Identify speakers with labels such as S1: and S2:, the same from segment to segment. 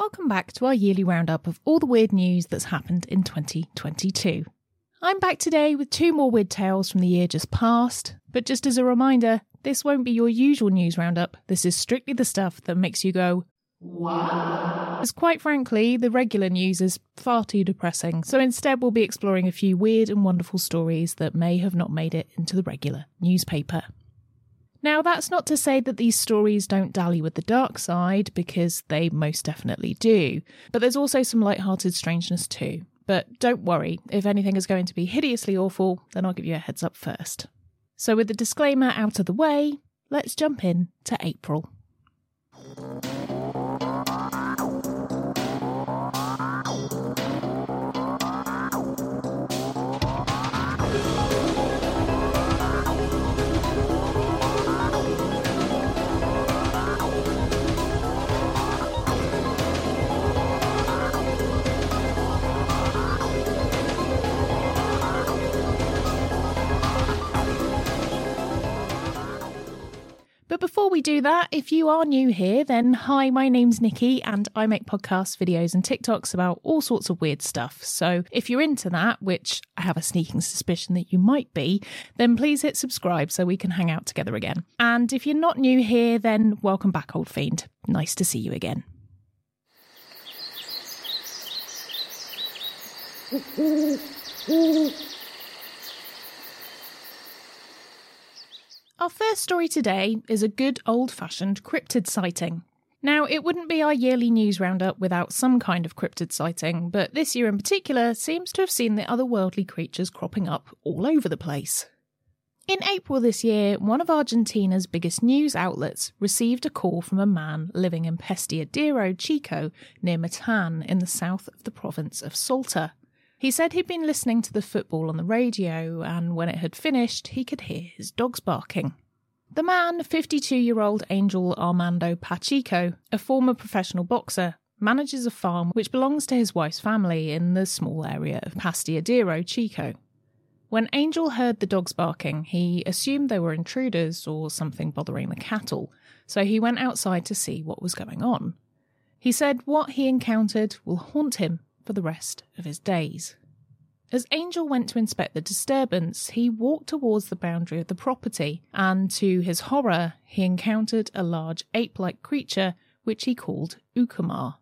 S1: Welcome back to our yearly roundup of all the weird news that's happened in 2022. I'm back today with two more weird tales from the year just past, but just as a reminder, this won't be your usual news roundup. This is strictly the stuff that makes you go, Wow. As quite frankly, the regular news is far too depressing, so instead we'll be exploring a few weird and wonderful stories that may have not made it into the regular newspaper. Now, that's not to say that these stories don't dally with the dark side, because they most definitely do, but there's also some light-hearted strangeness too. But don't worry, if anything is going to be hideously awful, then I'll give you a heads up first. So, with the disclaimer out of the way, let's jump in to April. We do that, if you are new here, then hi, my name's Nikki and I make podcasts, videos, and TikToks about all sorts of weird stuff. So if you're into that, which I have a sneaking suspicion that you might be, then please hit subscribe so we can hang out together again. And if you're not new here, then welcome back, old fiend. Nice to see you again. Our first story today is a good old fashioned cryptid sighting. Now, it wouldn't be our yearly news roundup without some kind of cryptid sighting, but this year in particular seems to have seen the otherworldly creatures cropping up all over the place. In April this year, one of Argentina's biggest news outlets received a call from a man living in Pestiadero, Chico, near Metán in the south of the province of Salta. He said he'd been listening to the football on the radio, and when it had finished, he could hear his dogs barking. The man, 52 year old Angel Armando Pacheco, a former professional boxer, manages a farm which belongs to his wife's family in the small area of Pastiadero, Chico. When Angel heard the dogs barking, he assumed they were intruders or something bothering the cattle, so he went outside to see what was going on. He said what he encountered will haunt him for the rest of his days. As Angel went to inspect the disturbance, he walked towards the boundary of the property, and to his horror, he encountered a large ape like creature which he called Ucumar.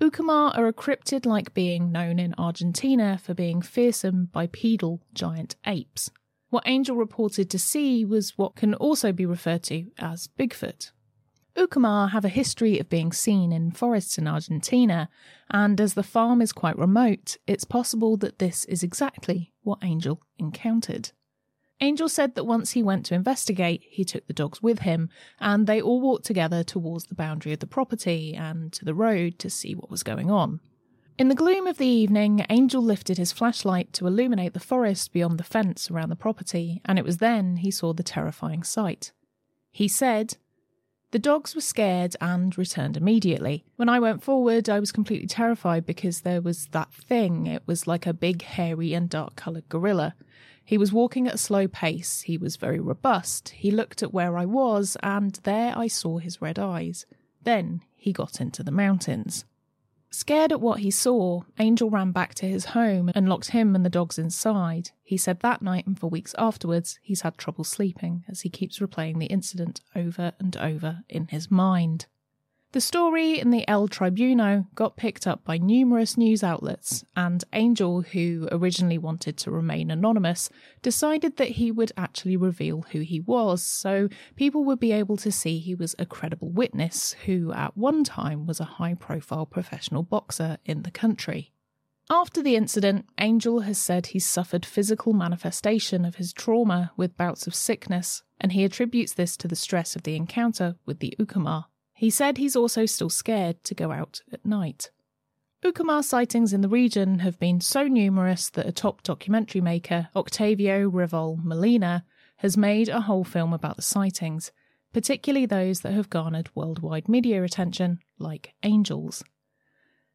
S1: Ucumar are a cryptid like being known in Argentina for being fearsome bipedal giant apes. What Angel reported to see was what can also be referred to as Bigfoot. Ucumar have a history of being seen in forests in Argentina, and as the farm is quite remote, it's possible that this is exactly what Angel encountered. Angel said that once he went to investigate, he took the dogs with him, and they all walked together towards the boundary of the property and to the road to see what was going on. In the gloom of the evening, Angel lifted his flashlight to illuminate the forest beyond the fence around the property, and it was then he saw the terrifying sight. He said, The dogs were scared and returned immediately. When I went forward, I was completely terrified because there was that thing. It was like a big, hairy, and dark coloured gorilla. He was walking at a slow pace. He was very robust. He looked at where I was, and there I saw his red eyes. Then he got into the mountains. Scared at what he saw, Angel ran back to his home and locked him and the dogs inside. He said that night and for weeks afterwards he's had trouble sleeping as he keeps replaying the incident over and over in his mind. The story in the El Tribuno got picked up by numerous news outlets, and Angel, who originally wanted to remain anonymous, decided that he would actually reveal who he was so people would be able to see he was a credible witness who, at one time, was a high profile professional boxer in the country. After the incident, Angel has said he suffered physical manifestation of his trauma with bouts of sickness, and he attributes this to the stress of the encounter with the Ucumar. He said he's also still scared to go out at night. Ucumar sightings in the region have been so numerous that a top documentary maker, Octavio Revoll Molina, has made a whole film about the sightings, particularly those that have garnered worldwide media attention, like Angels.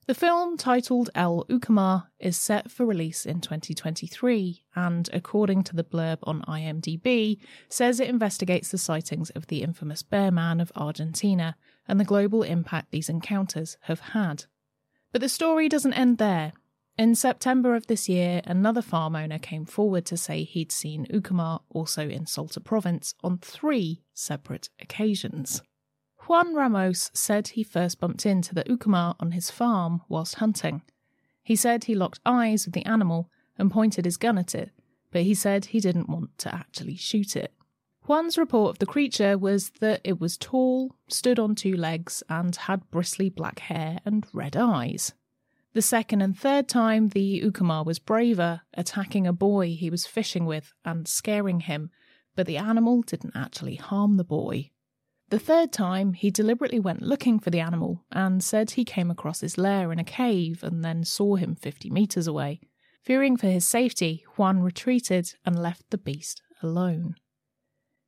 S1: The film, titled El Ucumar, is set for release in 2023 and, according to the blurb on IMDb, says it investigates the sightings of the infamous bear man of Argentina and the global impact these encounters have had. But the story doesn't end there. In September of this year, another farm owner came forward to say he'd seen Ucumar also in Salta province on three separate occasions. Juan Ramos said he first bumped into the Ucumar on his farm whilst hunting. He said he locked eyes with the animal and pointed his gun at it, but he said he didn't want to actually shoot it. Juan's report of the creature was that it was tall, stood on two legs, and had bristly black hair and red eyes. The second and third time, the Ucumar was braver, attacking a boy he was fishing with and scaring him, but the animal didn't actually harm the boy. The third time, he deliberately went looking for the animal and said he came across his lair in a cave and then saw him 50 metres away. Fearing for his safety, Juan retreated and left the beast alone.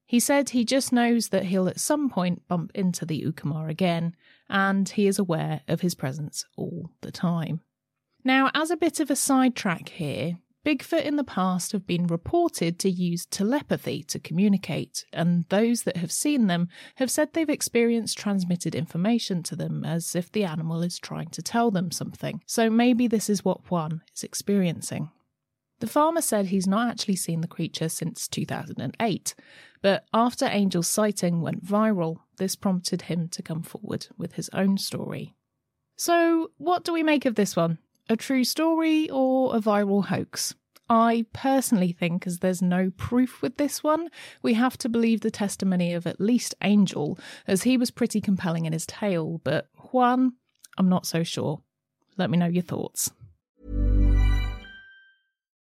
S1: He said he just knows that he'll at some point bump into the Ucumar again, and he is aware of his presence all the time. Now, as a bit of a sidetrack here, Bigfoot in the past have been reported to use telepathy to communicate, and those that have seen them have said they've experienced transmitted information to them as if the animal is trying to tell them something. So maybe this is what Juan is experiencing. The farmer said he's not actually seen the creature since 2008, but after Angel's sighting went viral, this prompted him to come forward with his own story. So, what do we make of this one? A true story or a viral hoax? I personally think, as there's no proof with this one, we have to believe the testimony of at least Angel, as he was pretty compelling in his tale, but Juan, I'm not so sure. Let me know your thoughts.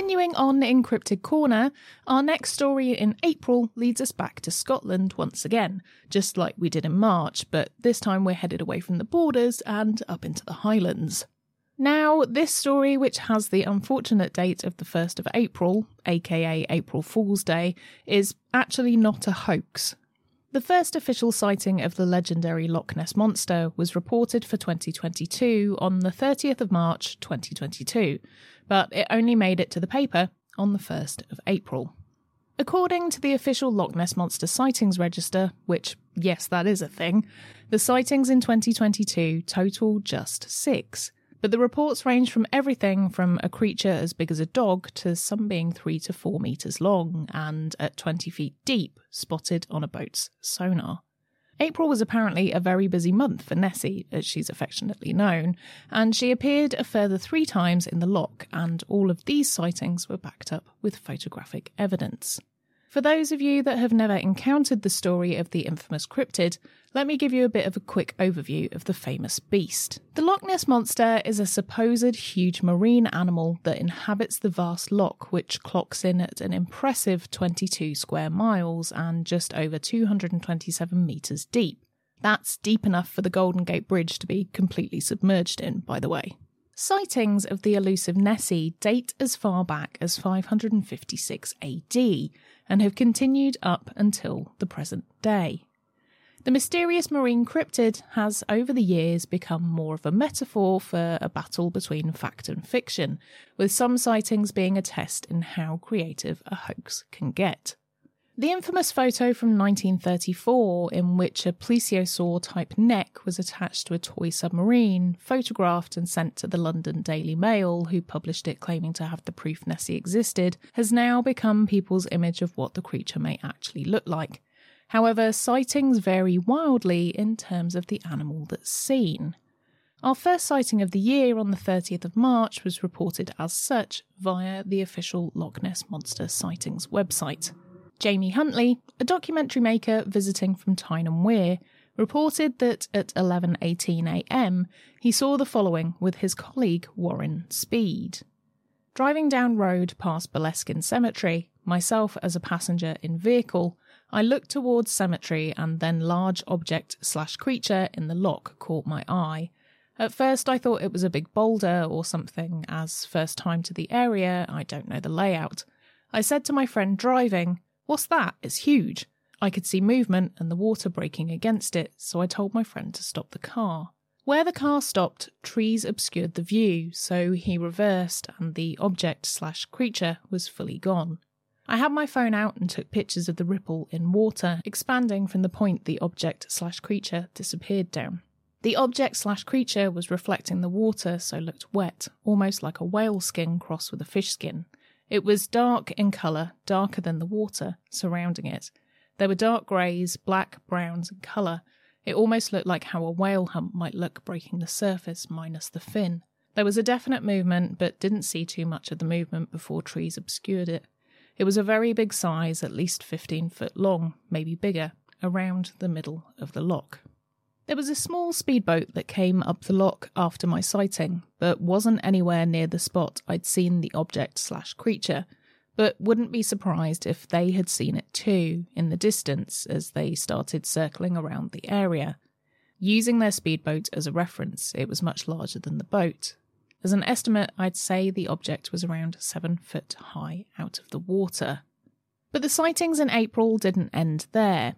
S1: Continuing on in Corner, our next story in April leads us back to Scotland once again, just like we did in March, but this time we're headed away from the borders and up into the Highlands. Now, this story, which has the unfortunate date of the 1st of April, aka April Fool's Day, is actually not a hoax. The first official sighting of the legendary Loch Ness Monster was reported for 2022 on the 30th of March 2022, but it only made it to the paper on the 1st of April. According to the official Loch Ness Monster Sightings Register, which, yes, that is a thing, the sightings in 2022 total just six. But the reports range from everything from a creature as big as a dog to some being three to four metres long and at 20 feet deep, spotted on a boat's sonar. April was apparently a very busy month for Nessie, as she's affectionately known, and she appeared a further three times in the loch, and all of these sightings were backed up with photographic evidence. For those of you that have never encountered the story of the infamous cryptid, let me give you a bit of a quick overview of the famous beast. The Loch Ness Monster is a supposed huge marine animal that inhabits the vast loch, which clocks in at an impressive 22 square miles and just over 227 metres deep. That's deep enough for the Golden Gate Bridge to be completely submerged in, by the way. Sightings of the elusive Nessie date as far back as 556 AD and have continued up until the present day. The mysterious marine cryptid has over the years become more of a metaphor for a battle between fact and fiction, with some sightings being a test in how creative a hoax can get. The infamous photo from 1934, in which a plesiosaur type neck was attached to a toy submarine, photographed and sent to the London Daily Mail, who published it claiming to have the proof Nessie existed, has now become people's image of what the creature may actually look like. However, sightings vary wildly in terms of the animal that's seen. Our first sighting of the year on the 30th of March was reported as such via the official Loch Ness Monster Sightings website. Jamie Huntley, a documentary maker visiting from Tyne and Wear, reported that at 11:18 a.m. he saw the following with his colleague Warren Speed. Driving down road past Boleskine Cemetery, myself as a passenger in vehicle, I looked towards cemetery and then large object slash creature in the lock caught my eye. At first I thought it was a big boulder or something, as first time to the area, I don't know the layout. I said to my friend driving, What's that? It's huge. I could see movement and the water breaking against it, so I told my friend to stop the car. Where the car stopped, trees obscured the view, so he reversed and the object slash creature was fully gone. I had my phone out and took pictures of the ripple in water, expanding from the point the object slash creature disappeared down. The object slash creature was reflecting the water, so looked wet, almost like a whale skin crossed with a fish skin. It was dark in colour, darker than the water surrounding it. There were dark greys, black, browns, and colour. It almost looked like how a whale hump might look breaking the surface minus the fin. There was a definite movement, but didn't see too much of the movement before trees obscured it. It was a very big size, at least 15 foot long, maybe bigger, around the middle of the loch. There was a small speedboat that came up the lock after my sighting, but wasn't anywhere near the spot I'd seen the object slash creature, but wouldn't be surprised if they had seen it too, in the distance, as they started circling around the area. Using their speedboat as a reference, it was much larger than the boat. As an estimate, I'd say the object was around seven foot high out of the water. But the sightings in April didn't end there.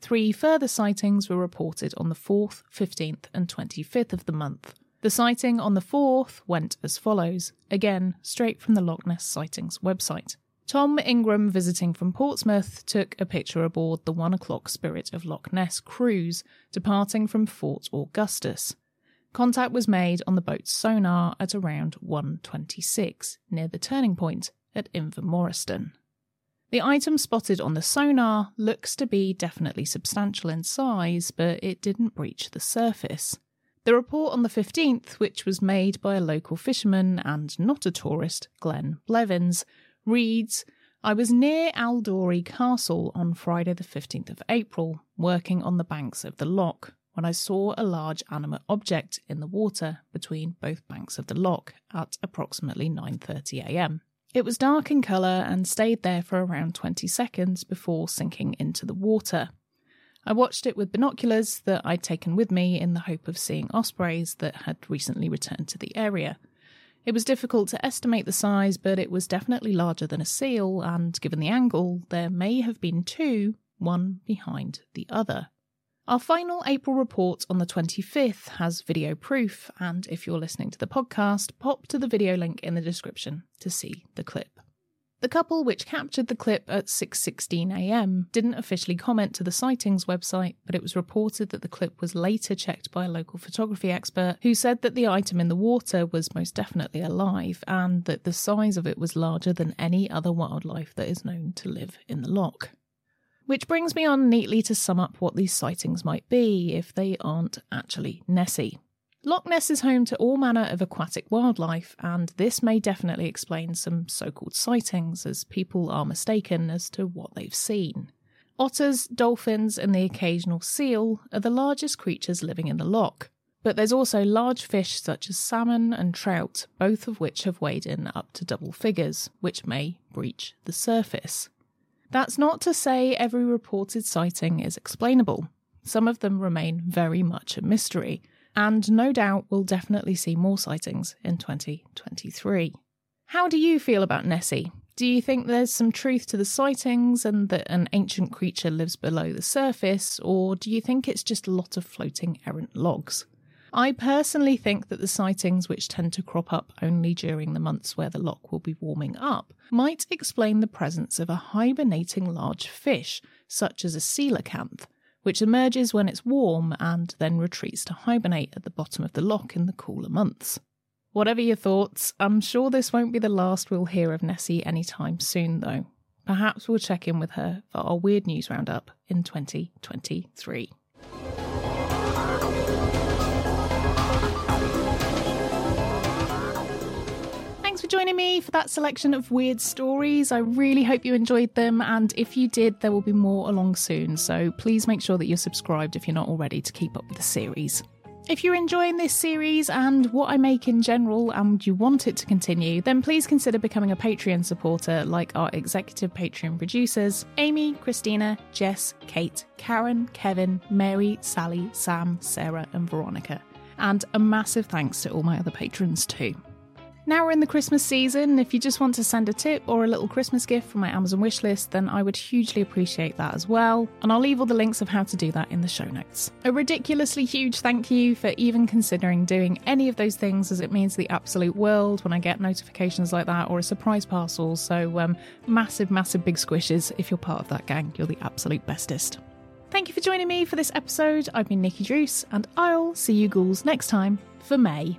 S1: Three further sightings were reported on the 4th, 15th, and 25th of the month. The sighting on the 4th went as follows, again, straight from the Loch Ness Sightings website. Tom Ingram, visiting from Portsmouth, took a picture aboard the 1 o'clock Spirit of Loch Ness cruise, departing from Fort Augustus. Contact was made on the boat's sonar at around 1.26, near the turning point at Invermoriston. The item spotted on the sonar looks to be definitely substantial in size, but it didn't breach the surface. The report on the 15th, which was made by a local fisherman and not a tourist, Glenn Blevins, reads I was near Aldourie Castle on Friday, the 15th of April, working on the banks of the loch, when I saw a large animate object in the water between both banks of the loch at approximately 9:30 a.m. It was dark in colour and stayed there for around 20 seconds before sinking into the water. I watched it with binoculars that I'd taken with me in the hope of seeing ospreys that had recently returned to the area. It was difficult to estimate the size, but it was definitely larger than a seal, and given the angle, there may have been two, one behind the other. Our final April report on the 25th has video proof, and if you're listening to the podcast, pop to the video link in the description to see the clip. The couple which captured the clip at 6:16 a.m. didn't officially comment to the sightings website, but it was reported that the clip was later checked by a local photography expert who said that the item in the water was most definitely alive and that the size of it was larger than any other wildlife that is known to live in the loch. Which brings me on neatly to sum up what these sightings might be if they aren't actually Nessie. Loch Ness is home to all manner of aquatic wildlife, and this may definitely explain some so called sightings, as people are mistaken as to what they've seen. Otters, dolphins, and the occasional seal are the largest creatures living in the loch. But there's also large fish such as salmon and trout, both of which have weighed in up to double figures, which may breach the surface. That's not to say every reported sighting is explainable. Some of them remain very much a mystery, and no doubt we'll definitely see more sightings in 2023. How do you feel about Nessie? Do you think there's some truth to the sightings and that an ancient creature lives below the surface, or do you think it's just a lot of floating errant logs? I personally think that the sightings, which tend to crop up only during the months where the loch will be warming up, might explain the presence of a hibernating large fish, such as a coelacanth, which emerges when it's warm and then retreats to hibernate at the bottom of the loch in the cooler months. Whatever your thoughts, I'm sure this won't be the last we'll hear of Nessie anytime soon, though. Perhaps we'll check in with her for our Weird News Roundup in 2023. For joining me for that selection of weird stories. I really hope you enjoyed them, and if you did, there will be more along soon. So please make sure that you're subscribed if you're not already to keep up with the series. If you're enjoying this series and what I make in general and you want it to continue, then please consider becoming a Patreon supporter like our executive Patreon producers Amy, Christina, Jess, Kate, Karen, Kevin, Mary, Sally, Sam, Sarah, and Veronica. And a massive thanks to all my other patrons too. Now we're in the Christmas season. If you just want to send a tip or a little Christmas gift from my Amazon wishlist, then I would hugely appreciate that as well. And I'll leave all the links of how to do that in the show notes. A ridiculously huge thank you for even considering doing any of those things, as it means the absolute world when I get notifications like that or a surprise parcel. So, um, massive, massive big squishes. If you're part of that gang, you're the absolute bestest. Thank you for joining me for this episode. I've been Nikki Druce, and I'll see you ghouls next time for May.